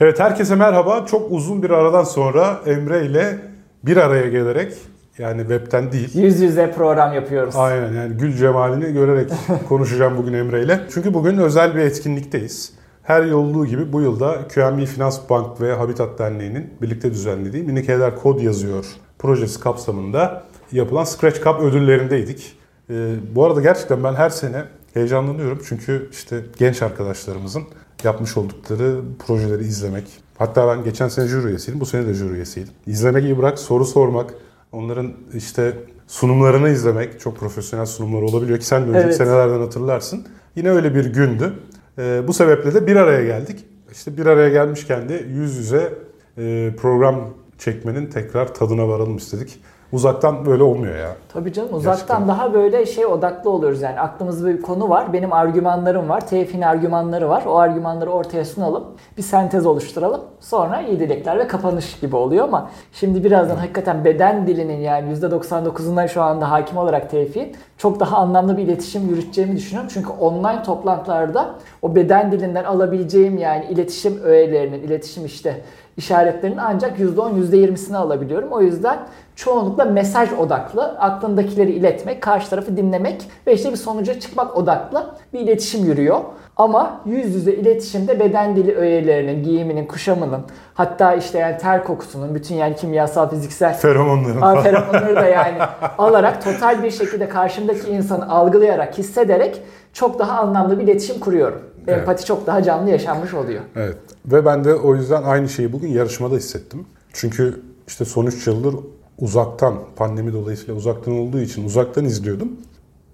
Evet herkese merhaba. Çok uzun bir aradan sonra Emre ile bir araya gelerek yani webten değil. Yüz yüze program yapıyoruz. Aynen yani gül cemalini görerek konuşacağım bugün Emre ile. Çünkü bugün özel bir etkinlikteyiz. Her yıl olduğu gibi bu yılda QNB Finans Bank ve Habitat Derneği'nin birlikte düzenlediği Minik Evler Kod Yazıyor projesi kapsamında yapılan Scratch Cup ödüllerindeydik. Ee, bu arada gerçekten ben her sene heyecanlanıyorum çünkü işte genç arkadaşlarımızın yapmış oldukları projeleri izlemek. Hatta ben geçen sene jüri üyesiydim, bu sene de jüri üyesiydim. İzlemek iyi bırak, soru sormak, onların işte sunumlarını izlemek, çok profesyonel sunumlar olabiliyor ki sen de önceki Evet. senelerden hatırlarsın. Yine öyle bir gündü. Ee, bu sebeple de bir araya geldik. İşte bir araya gelmişken de yüz yüze e, program çekmenin tekrar tadına varalım istedik. Uzaktan böyle olmuyor ya. Tabii canım uzaktan Gerçekten. daha böyle şey odaklı oluyoruz yani. Aklımızda bir konu var. Benim argümanlarım var. Tevfik'in argümanları var. O argümanları ortaya sunalım. Bir sentez oluşturalım. Sonra iyi dilekler ve kapanış gibi oluyor ama şimdi birazdan hakikaten beden dilinin yani %99'undan şu anda hakim olarak Tevfik'in çok daha anlamlı bir iletişim yürüteceğimi düşünüyorum. Çünkü online toplantılarda o beden dilinden alabileceğim yani iletişim öğelerinin, iletişim işte işaretlerinin ancak %10, %20'sini alabiliyorum. O yüzden çoğunlukla mesaj odaklı, aklındakileri iletmek, karşı tarafı dinlemek ve işte bir sonuca çıkmak odaklı bir iletişim yürüyor. Ama yüz yüze iletişimde beden dili öğelerinin, giyiminin, kuşamının, hatta işte yani ter kokusunun, bütün yani kimyasal, fiziksel Feromonların Aa, feromonları da yani alarak total bir şekilde karşımdaki insanı algılayarak, hissederek çok daha anlamlı bir iletişim kuruyorum. Evet. Empati çok daha canlı yaşanmış oluyor. Evet. Ve ben de o yüzden aynı şeyi bugün yarışmada hissettim. Çünkü işte son 3 yıldır uzaktan, pandemi dolayısıyla uzaktan olduğu için uzaktan izliyordum.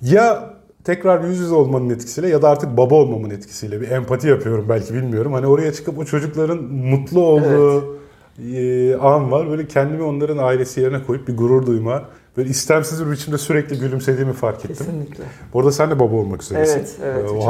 Ya tekrar yüz yüze olmanın etkisiyle ya da artık baba olmamın etkisiyle bir empati yapıyorum belki bilmiyorum. Hani oraya çıkıp o çocukların mutlu olduğu e, an var. Böyle kendimi onların ailesi yerine koyup bir gurur duyma, böyle istemsiz bir biçimde sürekli gülümsediğimi fark ettim. Kesinlikle. Bu arada sen de baba olmak üzeresin. Evet, evet. Ee, O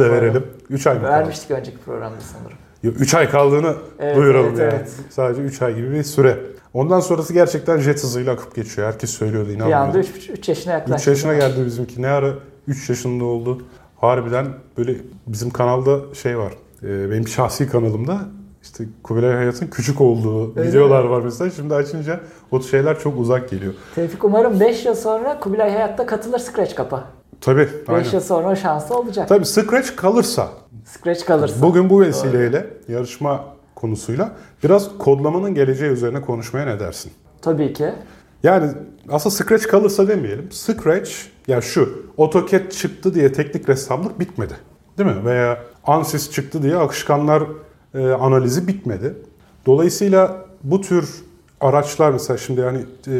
de umarım. verelim. 3 ay mı kaldı? Vermiştik önceki programda sanırım. 3 ay kaldığını Evet, duyuralım evet, yani. evet. Sadece 3 ay gibi bir süre. Ondan sonrası gerçekten jet hızıyla akıp geçiyor. Herkes söylüyordu Bir inanmıyordum. anda 3 yaşına 3 yaklaştı. yaşına geldi bizimki. Ne ara 3 yaşında oldu. Harbiden böyle bizim kanalda şey var. e, Benim şahsi kanalımda işte Kubilay Hayat'ın küçük olduğu Öyle videolar var mesela. Şimdi açınca o şeyler çok uzak geliyor. Tevfik umarım 5 yıl sonra Kubilay Hayat'ta katılır Scratch Cup'a. Tabii. 5 Aynen. yıl sonra o şansı olacak. Tabii Scratch kalırsa Scratch kalırsa. Bugün bu vesileyle yarışma konusuyla biraz kodlamanın geleceği üzerine konuşmaya ne dersin? Tabii ki. Yani aslında Scratch kalırsa demeyelim. Scratch ya şu AutoCAD çıktı diye teknik ressamlık bitmedi. Değil mi? Veya ANSYS çıktı diye akışkanlar e, analizi bitmedi. Dolayısıyla bu tür araçlar mesela şimdi yani e,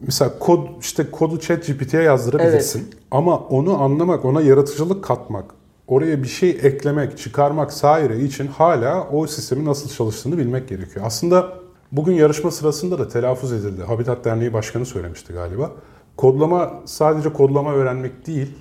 mesela kod işte kodu ChatGPT'ye yazdırabilirsin. Ama onu anlamak, ona yaratıcılık katmak, oraya bir şey eklemek, çıkarmak saire için hala o sistemin nasıl çalıştığını bilmek gerekiyor. Aslında bugün yarışma sırasında da telaffuz edildi. Habitat Derneği Başkanı söylemişti galiba. Kodlama sadece kodlama öğrenmek değil.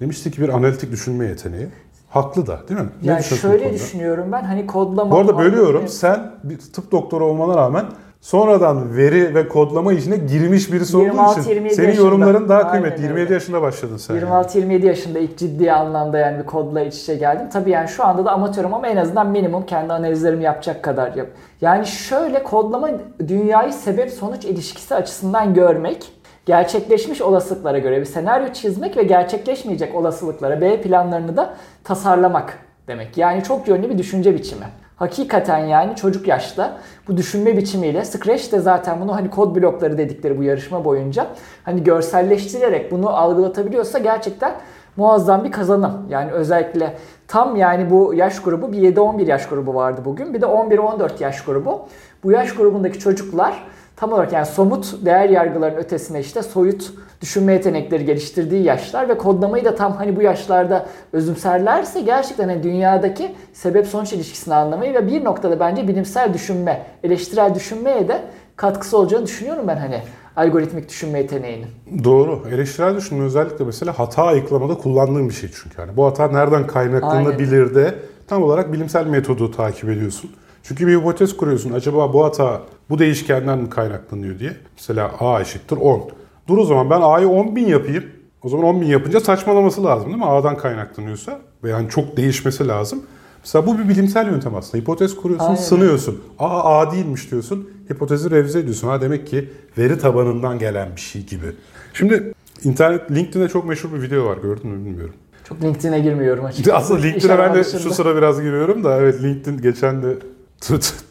Demişti ki bir analitik düşünme yeteneği. Haklı da değil mi? Ne Yani şöyle düşünüyorum ben hani kodlama... Bu arada bölüyorum. Evet. Sen bir tıp doktoru olmana rağmen sonradan veri ve kodlama işine girmiş birisi olduğun 26, için 27 senin yorumların daha Aynen kıymetli. 27 öyle. yaşında başladın sen. yani. 26-27 yaşında ilk ciddi anlamda yani bir kodla iç içe geldim. Tabii yani şu anda da amatörüm ama en azından minimum kendi analizlerimi yapacak kadar yap. Yani şöyle kodlama dünyayı sebep sonuç ilişkisi açısından görmek, gerçekleşmiş olasılıklara göre bir senaryo çizmek ve gerçekleşmeyecek olasılıklara B planlarını da tasarlamak demek. Yani çok yönlü bir düşünce biçimi. Hakikaten yani çocuk yaşta bu düşünme biçimiyle Scratch de zaten bunu hani kod blokları dedikleri bu yarışma boyunca hani görselleştirerek bunu algılatabiliyorsa gerçekten muazzam bir kazanım. Yani özellikle tam yani bu yaş grubu bir 7-11 yaş grubu vardı bugün. Bir de 11-14 yaş grubu. Bu yaş grubundaki çocuklar tam olarak yani somut değer yargılarının ötesine işte soyut düşünme yetenekleri geliştirdiği yaşlar ve kodlamayı da tam hani bu yaşlarda özümserlerse gerçekten hani dünyadaki sebep sonuç ilişkisini anlamayı ve bir noktada bence bilimsel düşünme, eleştirel düşünmeye de katkısı olacağını düşünüyorum ben hani algoritmik düşünme yeteneğinin. Doğru. Eleştirel düşünme özellikle mesela hata ayıklamada kullandığım bir şey çünkü. Yani bu hata nereden kaynaklanabilir de tam olarak bilimsel metodu takip ediyorsun. Çünkü bir hipotez kuruyorsun. Acaba bu hata bu değişkenden mi kaynaklanıyor diye. Mesela A eşittir 10. Dur o zaman ben A'yı 10 bin yapayım. O zaman 10 bin yapınca saçmalaması lazım değil mi? A'dan kaynaklanıyorsa. Ve yani çok değişmesi lazım. Mesela bu bir bilimsel yöntem aslında. Hipotez kuruyorsun, Aynen. sınıyorsun. Aa A değilmiş diyorsun. Hipotezi revize ediyorsun. Ha demek ki veri tabanından gelen bir şey gibi. Şimdi internet LinkedIn'de çok meşhur bir video var. Gördün mü bilmiyorum. Çok LinkedIn'e girmiyorum açıkçası. Aslında LinkedIn'e ben de şu sıra biraz giriyorum da evet LinkedIn geçen de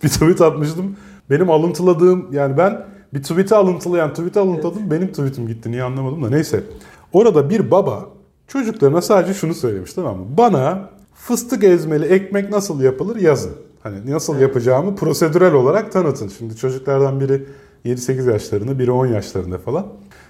bir tweet atmıştım. Benim alıntıladığım yani ben bir tweet'i alıntılayan tweet'i alıntıladım. Benim tweet'im gitti. Niye anlamadım da neyse. Orada bir baba çocuklarına sadece şunu söylemiş tamam mı? Bana fıstık ezmeli ekmek nasıl yapılır yazın. Hani nasıl yapacağımı prosedürel olarak tanıtın. Şimdi çocuklardan biri 7-8 yaşlarında, biri 10 yaşlarında falan.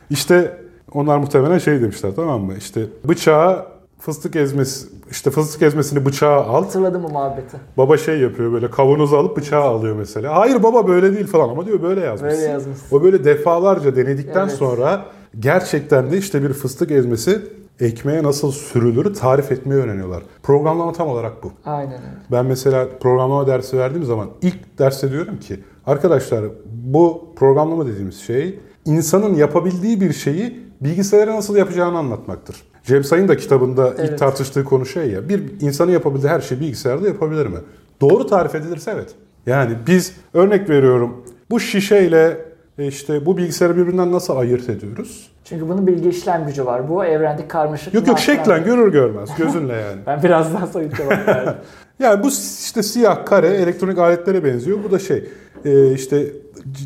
İşte onlar muhtemelen şey demişler tamam mı? İşte bıçağı fıstık ezmesi, işte fıstık ezmesini bıçağa al. Hatırladım bu muhabbeti. Baba şey yapıyor böyle kavanozu alıp bıçağı alıyor mesela. Hayır baba böyle değil falan ama diyor böyle yazmış. Böyle yazmışsın. O böyle defalarca denedikten Evet. sonra gerçekten de işte bir fıstık ezmesi ekmeğe nasıl sürülür tarif etmeyi öğreniyorlar. Programlama tam olarak bu. Aynen öyle. Ben mesela programlama dersi verdiğim zaman ilk derste diyorum ki arkadaşlar bu programlama dediğimiz şey insanın yapabildiği bir şeyi bilgisayara nasıl yapacağını anlatmaktır. Cem Sayın da kitabında ilk Evet. tartıştığı konu şey ya bir insanın yapabildiği her şeyi bilgisayarda yapabilir mi? Doğru tarif edilirse evet. Yani biz örnek veriyorum bu şişeyle e, işte bu bilgisayarı birbirinden nasıl ayırt ediyoruz? Çünkü bunun bilgi işlem gücü var. Bu evrendeki karmaşık... Yok yok şeklen görür görmez gözünle yani. Ben biraz daha soyut cevap verdim. Yani bu işte siyah kare elektronik aletlere benziyor. Bu da şey e, işte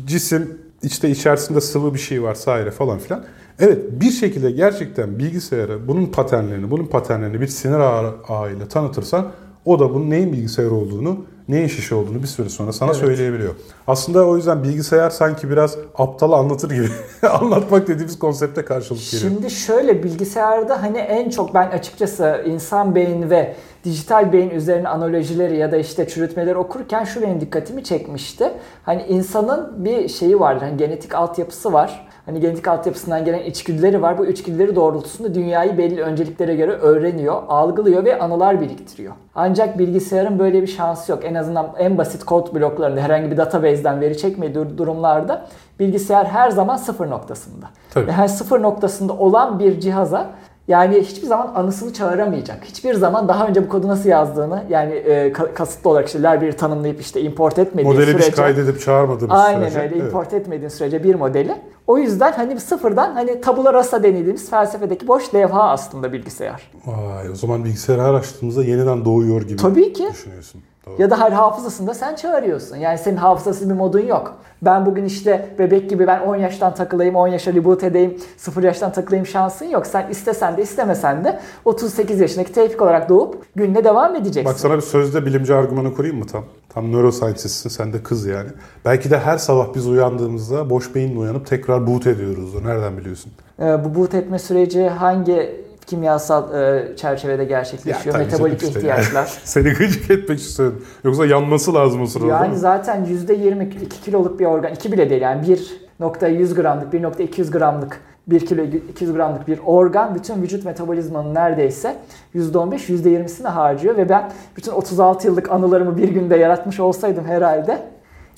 cisim işte içerisinde sıvı bir şey varsa falan filan. Evet bir şekilde gerçekten bilgisayara bunun paternlerini, bunun paternlerini bir sinir ağı, ağıyla tanıtırsan o da bunun neyin bilgisayar olduğunu, neyin şişe olduğunu bir süre sonra sana Evet. söyleyebiliyor. Aslında o yüzden bilgisayar sanki biraz aptal anlatır gibi anlatmak dediğimiz konsepte karşılık geliyor. Şimdi şöyle bilgisayarda hani en çok ben açıkçası insan beyni ve dijital beyin üzerine analojileri ya da işte çürütmeleri okurken şu benim dikkatimi çekmişti. Hani insanın bir şeyi var, hani genetik altyapısı var. Hani genetik altyapısından gelen içgüdüleri var. Bu içgüdüleri doğrultusunda dünyayı belli önceliklere göre öğreniyor, algılıyor ve anılar biriktiriyor. Ancak bilgisayarın böyle bir şansı yok. En azından en basit kod bloklarında herhangi bir database'den veri çekmediği durumlarda bilgisayar her zaman sıfır noktasında. Tabii. Ve her sıfır noktasında olan bir cihaza yani hiçbir zaman anısını çağıramayacak. Hiçbir zaman daha önce bu kodu nasıl yazdığını yani e, ka- kasıtlı olarak işte library tanımlayıp işte import etmediği Modeli sürece. bir kaydedip çağırmadığımız Aynen sürece. öyle evet. import etmediğin sürece bir modeli. O yüzden hani sıfırdan hani tabula rasa denildiğimiz felsefedeki boş levha aslında bilgisayar. Vay, o zaman bilgisayarı her açtığımızda yeniden doğuyor gibi Tabii ki. düşünüyorsun. Doğru. Ya da her hafızasında sen çağırıyorsun. Yani senin hafızasız bir modun yok. Ben bugün işte bebek gibi ben 10 yaştan takılayım, 10 yaşa reboot edeyim, 0 yaştan takılayım şansın yok. Sen istesen de istemesen de 38 yaşındaki tevfik olarak doğup gününe devam edeceksin. Bak sana bir sözde bilimci argümanı kurayım mı tam? Tam neuroscientistsin sen de kız yani. Belki de her sabah biz uyandığımızda boş beyinle uyanıp tekrar boot ediyoruz. Nereden biliyorsun? Ee, bu boot etme süreci hangi kimyasal e, çerçevede gerçekleşiyor? tabii Metabolik işte ihtiyaçlar. yani. Seni gıcık etmek söyledim. Yoksa yanması lazım o sırada Yani zaten %20 2 kiloluk bir organ, 2 bile değil yani 1.100 gramlık, 1.200 gramlık 1 kilo 200 gramlık bir organ bütün vücut metabolizmanın neredeyse %15 %20'sini harcıyor ve ben bütün 36 yıllık anılarımı bir günde yaratmış olsaydım herhalde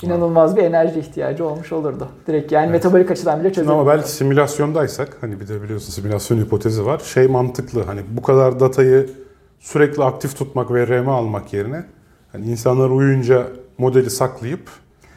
inanılmaz bir enerji ihtiyacı olmuş olurdu. Direkt yani metabolik açıdan bile çözülür. ama belki simülasyondaysak hani bir de biliyorsun simülasyon hipotezi var. Şey mantıklı hani bu kadar datayı sürekli aktif tutmak ve RAM almak yerine hani insanlar uyuyunca modeli saklayıp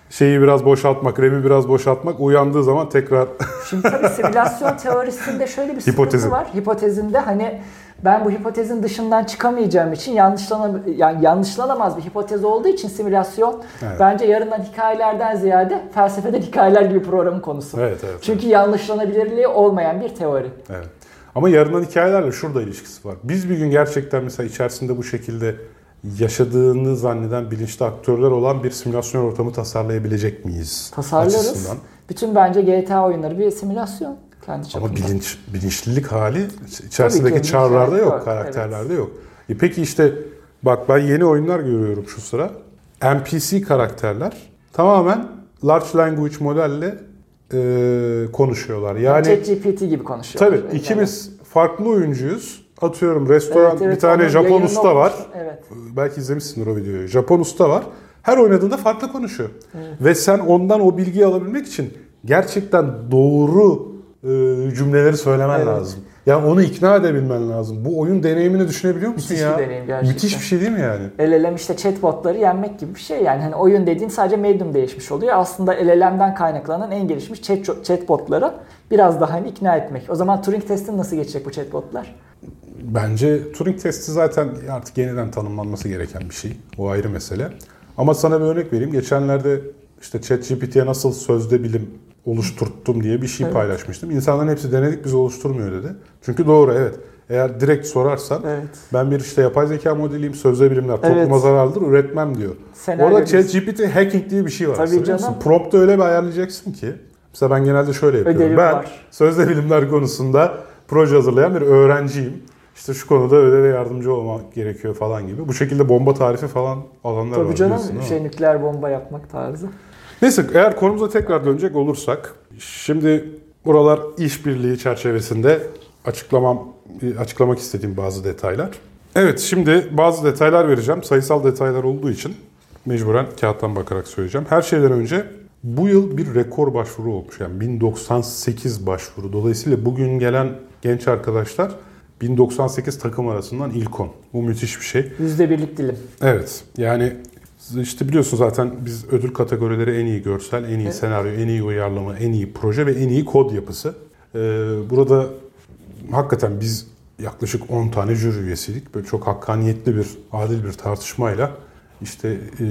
şeyi biraz boşaltmak, RAM'i biraz boşaltmak uyandığı zaman tekrar Şimdi tabii simülasyon teorisinde şöyle bir sıkıntı Hipotezi. var. Hipotezinde hani ben bu hipotezin dışından çıkamayacağım için yanlışlana, yani yanlışlanamaz bir hipotez olduğu için simülasyon Evet. bence yarından hikayelerden ziyade felsefeden hikayeler gibi programın konusu. evet evet. Çünkü yanlışlanabilirliği olmayan bir teori. Evet. Ama yarından hikayelerle şurada ilişkisi var. Biz bir gün gerçekten mesela içerisinde bu şekilde yaşadığını zanneden bilinçli aktörler olan bir simülasyon ortamı tasarlayabilecek miyiz? Tasarlarız. Açısından. Bütün bence GTA oyunları bir simülasyon kendi çapında. Ama bilinç, bilinçlilik hali içerisindeki bilinçlilik yok, yok, karakterlerde yok. E peki işte bak ben yeni oyunlar görüyorum şu sıra. NPC karakterler tamamen large language modelle e, konuşuyorlar. Yani ChatGPT gibi konuşuyor. tabii ikimiz farklı oyuncuyuz. Atıyorum restoran Evet, evet, bir tane Japon usta olmuş. var. Evet. Belki izlemişsindir o videoyu. Japon usta var. Her oynadığında farklı konuşuyor. Ve sen ondan o bilgiyi alabilmek için gerçekten doğru cümleleri söylemen Evet. lazım. Yani onu ikna edebilmen lazım. Bu oyun deneyimini düşünebiliyor musun Müthiş ya? bir deneyim gerçekten. Müthiş bir şey değil mi yani? LLM işte chatbotları yenmek gibi bir şey yani hani oyun dediğin sadece medium değişmiş oluyor. Aslında LLM'den kaynaklanan en gelişmiş chat chatbotları biraz daha hani ikna etmek. O zaman Turing testini nasıl geçecek bu chatbotlar? Bence Turing testi zaten artık yeniden tanımlanması gereken bir şey. O ayrı mesele. Ama sana bir örnek vereyim. Geçenlerde işte ChatGPT'ye nasıl sözde bilim oluşturttum diye bir şey Evet. paylaşmıştım. İnsanların hepsi denedik biz oluşturmuyor dedi. Çünkü doğru evet. Eğer direkt sorarsan Evet. ben bir işte yapay zeka modeliyim sözde bilimler topluma Evet. zararlıdır üretmem diyor. Senaryo Orada. ChatGPT hacking diye bir şey var. Tabii canım. Prompt'u öyle bir ayarlayacaksın ki. Mesela ben genelde şöyle yapıyorum. Ödevim ben var. sözde bilimler konusunda proje hazırlayan bir öğrenciyim. İşte şu konuda ödeve yardımcı olmak gerekiyor falan gibi. Bu şekilde bomba tarifi falan alanlar var. Tabii canım şey nükleer bomba yapmak tarzı. Neyse eğer konumuza tekrar dönecek olursak. Şimdi buralar işbirliği çerçevesinde açıklamam açıklamak istediğim bazı detaylar. Evet şimdi bazı detaylar vereceğim. Sayısal detaylar olduğu için mecburen kağıttan bakarak söyleyeceğim. Her şeyden önce bu yıl bir rekor başvuru olmuş. Yani 1098 başvuru. Dolayısıyla bugün gelen genç arkadaşlar 1098 takım arasından ilk 10. Bu müthiş bir şey. Yüzde birlik dilim. Evet. Yani işte biliyorsun zaten biz ödül kategorileri en iyi görsel, en iyi Evet. senaryo, en iyi uyarlama, en iyi proje ve en iyi kod yapısı. Ee, burada hakikaten biz yaklaşık 10 tane jüri üyesiydik. Böyle çok hakkaniyetli bir, adil bir tartışmayla işte e,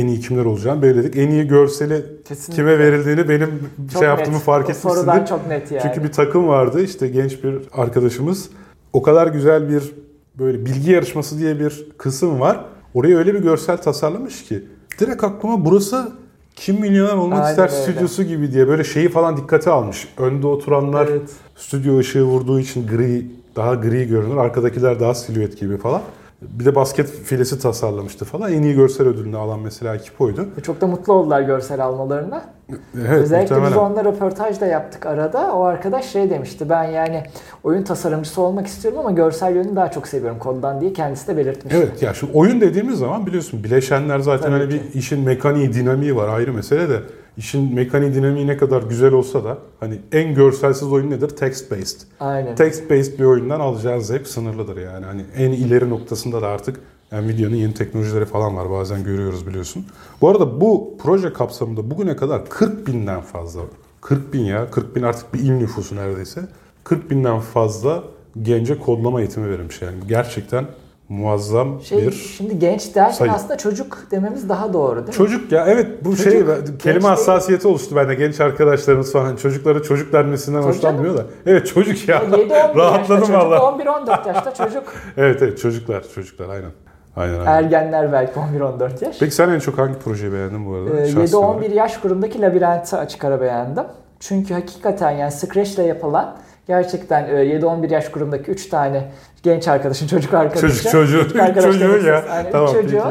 en iyi kimler olacağını belirledik. En iyi görseli Kesinlikle. kime verildiğini benim Çok şey yaptığımı net. fark O Sorudan etmişsindir. çok net yani. Çünkü bir takım vardı işte genç bir arkadaşımız. O kadar güzel bir böyle bilgi yarışması diye bir kısım var. Oraya öyle bir görsel tasarlamış ki direkt aklıma burası kim milyoner olmak Aynen ister öyle. stüdyosu gibi diye böyle şeyi falan dikkate almış. Önde oturanlar Evet. stüdyo ışığı vurduğu için gri, daha gri görünür. Arkadakiler daha silüet gibi falan. Bir de basket filesi tasarlamıştı falan. En iyi görsel ödülünü alan mesela ekip oydu. Çok da mutlu oldular görsel almalarına. Evet, Özellikle biz muhtemelen. onunla röportaj da yaptık arada. O arkadaş şey demişti. Ben yani oyun tasarımcısı olmak istiyorum ama görsel yönünü daha çok seviyorum koddan diye kendisi de belirtmiş. Evet ya şu oyun dediğimiz zaman biliyorsun bileşenler zaten Tabii hani ki. bir işin mekaniği, dinamiği var ayrı mesele de işin mekaniği, dinamiği ne kadar güzel olsa da hani en görselsiz oyun nedir? Text based. Aynen. Text based bir oyundan alacağınız zevk sınırlıdır yani. Hani en ileri noktasında da artık Nvidia'nın yeni teknolojileri falan var bazen görüyoruz biliyorsun. Bu arada bu proje kapsamında bugüne kadar 40 binden fazla 40 bin ya 40 bin artık bir il nüfusu neredeyse 40 binden fazla gence kodlama eğitimi verilmiş yani gerçekten muazzam Şey, bir şimdi genç derken sayı. aslında çocuk dememiz daha doğru değil mi? Çocuk ya evet bu Çocuk, şey kelime değil. hassasiyeti oluştu bende genç arkadaşlarımız falan çocuklara çocuk denmesinden Tabii hoşlanmıyor da. Evet çocuk ya. 7-11 Rahatladım valla. 11-14 yaşta çocuk. Evet evet çocuklar çocuklar aynen. Aynen aynen. Ergenler belki 11-14 yaş. Peki sen en çok hangi projeyi beğendin bu arada? Ee, Şahsi 7-11 olarak. yaş grubundaki labirenti açık ara beğendim. Çünkü hakikaten yani Scratch ile yapılan gerçekten e, 7-11 yaş grubundaki 3 tane genç arkadaşın, çocuk arkadaşı. Çocuk çocuğu. Çocuk Çocuğu ya. Aynen, Tamam, çocuğu.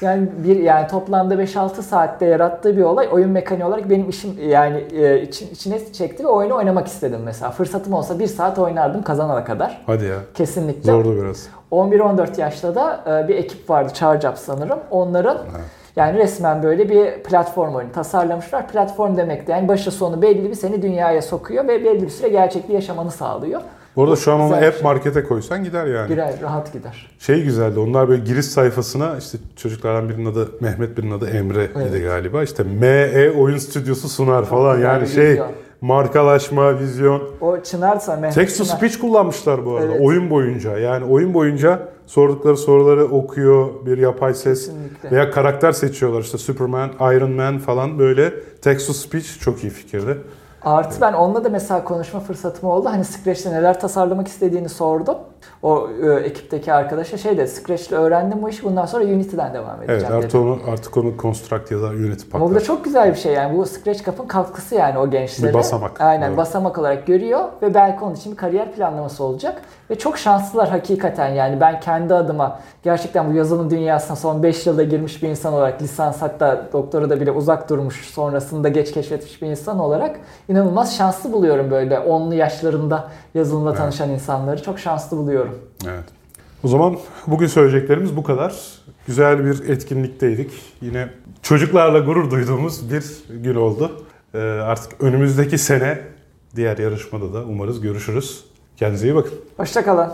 Yani bir yani toplamda 5-6 saatte yarattığı bir olay oyun mekaniği olarak benim işim yani e, için, içine çekti ve oyunu oynamak istedim mesela. Fırsatım olsa bir saat oynardım kazanana kadar. Hadi ya. Kesinlikle. Zordu biraz. 11-14 yaşta da e, bir ekip vardı Charge Up sanırım. Onların yani resmen böyle bir platform oyunu tasarlamışlar. Platform demek de yani başı sonu belli bir seni dünyaya sokuyor ve belli bir süre gerçekliği yaşamanı sağlıyor. Bu arada şu an onu app şey. markete koysan gider yani. Girer, rahat gider. Şey güzeldi. Onlar böyle giriş sayfasına işte çocuklardan birinin adı Mehmet birinin adı Emre idi Evet. galiba. İşte ME oyun stüdyosu sunar falan güzel yani şey vizyon. markalaşma, vizyon. O Çınarsa Mehmet Text to Çınar. speech kullanmışlar bu arada Evet. oyun boyunca. Yani oyun boyunca sordukları soruları okuyor bir yapay ses Kesinlikle. veya karakter seçiyorlar işte Superman, Iron Man falan böyle text to speech çok iyi fikirdi. Artı ben onunla da mesela konuşma fırsatım oldu. Hani Scratch'te neler tasarlamak istediğini sordum. O e, ekipteki arkadaşa şey dedi. Scratch'le öğrendim bu işi. Bundan sonra Unity'den devam edeceğim Evet artık onu, artık onu Construct ya da Unity Ama bu da çok güzel bir şey yani. Bu Scratch Cup'ın katkısı yani o gençlere. Bir basamak. Aynen Doğru. basamak olarak görüyor ve belki onun için bir kariyer planlaması olacak. Ve çok şanslılar hakikaten yani ben kendi adıma gerçekten bu yazılım dünyasına son 5 yılda girmiş bir insan olarak lisans hatta doktora da bile uzak durmuş sonrasında geç keşfetmiş bir insan olarak inanılmaz şanslı buluyorum böyle 10'lu yaşlarında yazılımla tanışan insanları çok şanslı buluyorum. Evet. O zaman bugün söyleyeceklerimiz bu kadar. Güzel bir etkinlikteydik. Yine çocuklarla gurur duyduğumuz bir gün oldu. Ee, artık önümüzdeki sene diğer yarışmada da umarız görüşürüz. Kendinize iyi bakın. Hoşçakalın.